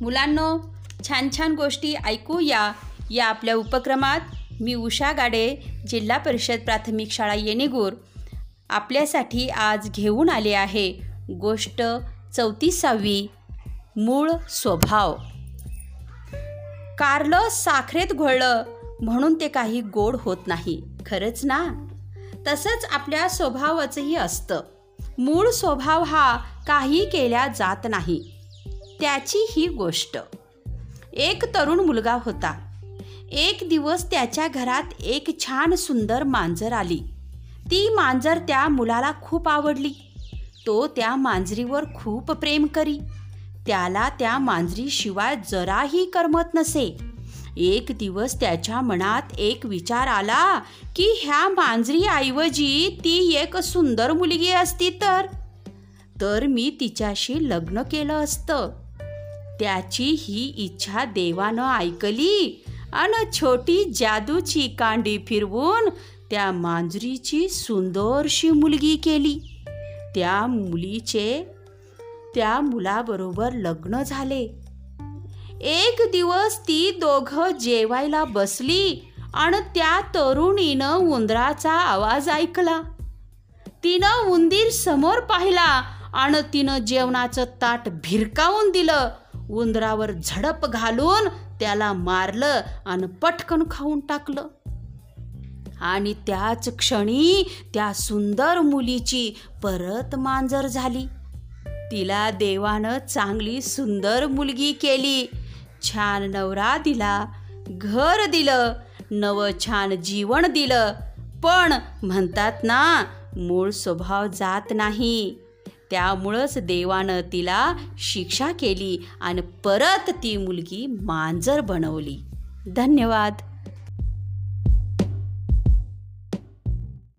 मुलांनो छान छान गोष्टी ऐकूया या आपल्या उपक्रमात. मी उषा गाडे जिल्हा परिषद प्राथमिक शाळा येणेगूर. आपल्यासाठी आज घेऊन आले आहे गोष्ट चौतीसावी मूळ स्वभाव. कारलं साखरेत घोळलं म्हणून ते काही गोड होत नाही. खरंच ना? तसंच आपल्या स्वभावाचंही असतं. मूळ स्वभाव हा काही केल्या जात नाही. त्याची ही गोष्ट. एक तरुण मुलगा होता. एक दिवस त्याच्या घरात एक छान सुंदर मांजर आली. ती मांजर त्या मुलाला खूप आवडली. तो त्या मांजरीवर खूप प्रेम करी. त्याला त्या मांजरीशिवाय जराही करमत नसे. एक दिवस त्याच्या मनात एक विचार आला की ह्या मांजरीऐवजी ती एक सुंदर मुलगी असती तर. तर मी तिच्याशी लग्न केलं असतं. त्याची ही इच्छा देवानं ऐकली आणि छोटी जादूची कांडी फिरवून त्या मांजरीची सुंदरशी मुलगी केली. त्या मुलीचे त्या मुलाबरोबर लग्न झाले. एक दिवस ती दोघं जेवायला बसली आणि त्या तरुणीनं उंदराचा आवाज ऐकला. तिनं उंदीर समोर पाहिला आणि तिनं जेवणाचं ताट भिरकावून दिलं उंदरावर झडप घालून त्याला मारलं आणि पटकन खाऊन टाकलं. आणि त्याच क्षणी त्या सुंदर मुलीची परत मांजर झाली. तिला देवानं चांगली सुंदर मुलगी केली. छान नवरा दिला घर दिलं नवं छान जीवन दिलं. पण म्हणतात ना मूळ स्वभाव जात नाही. त्यामुळंच देवानं तिला शिक्षा केली आणि परत ती मुलगी मांजर बनवली. धन्यवाद.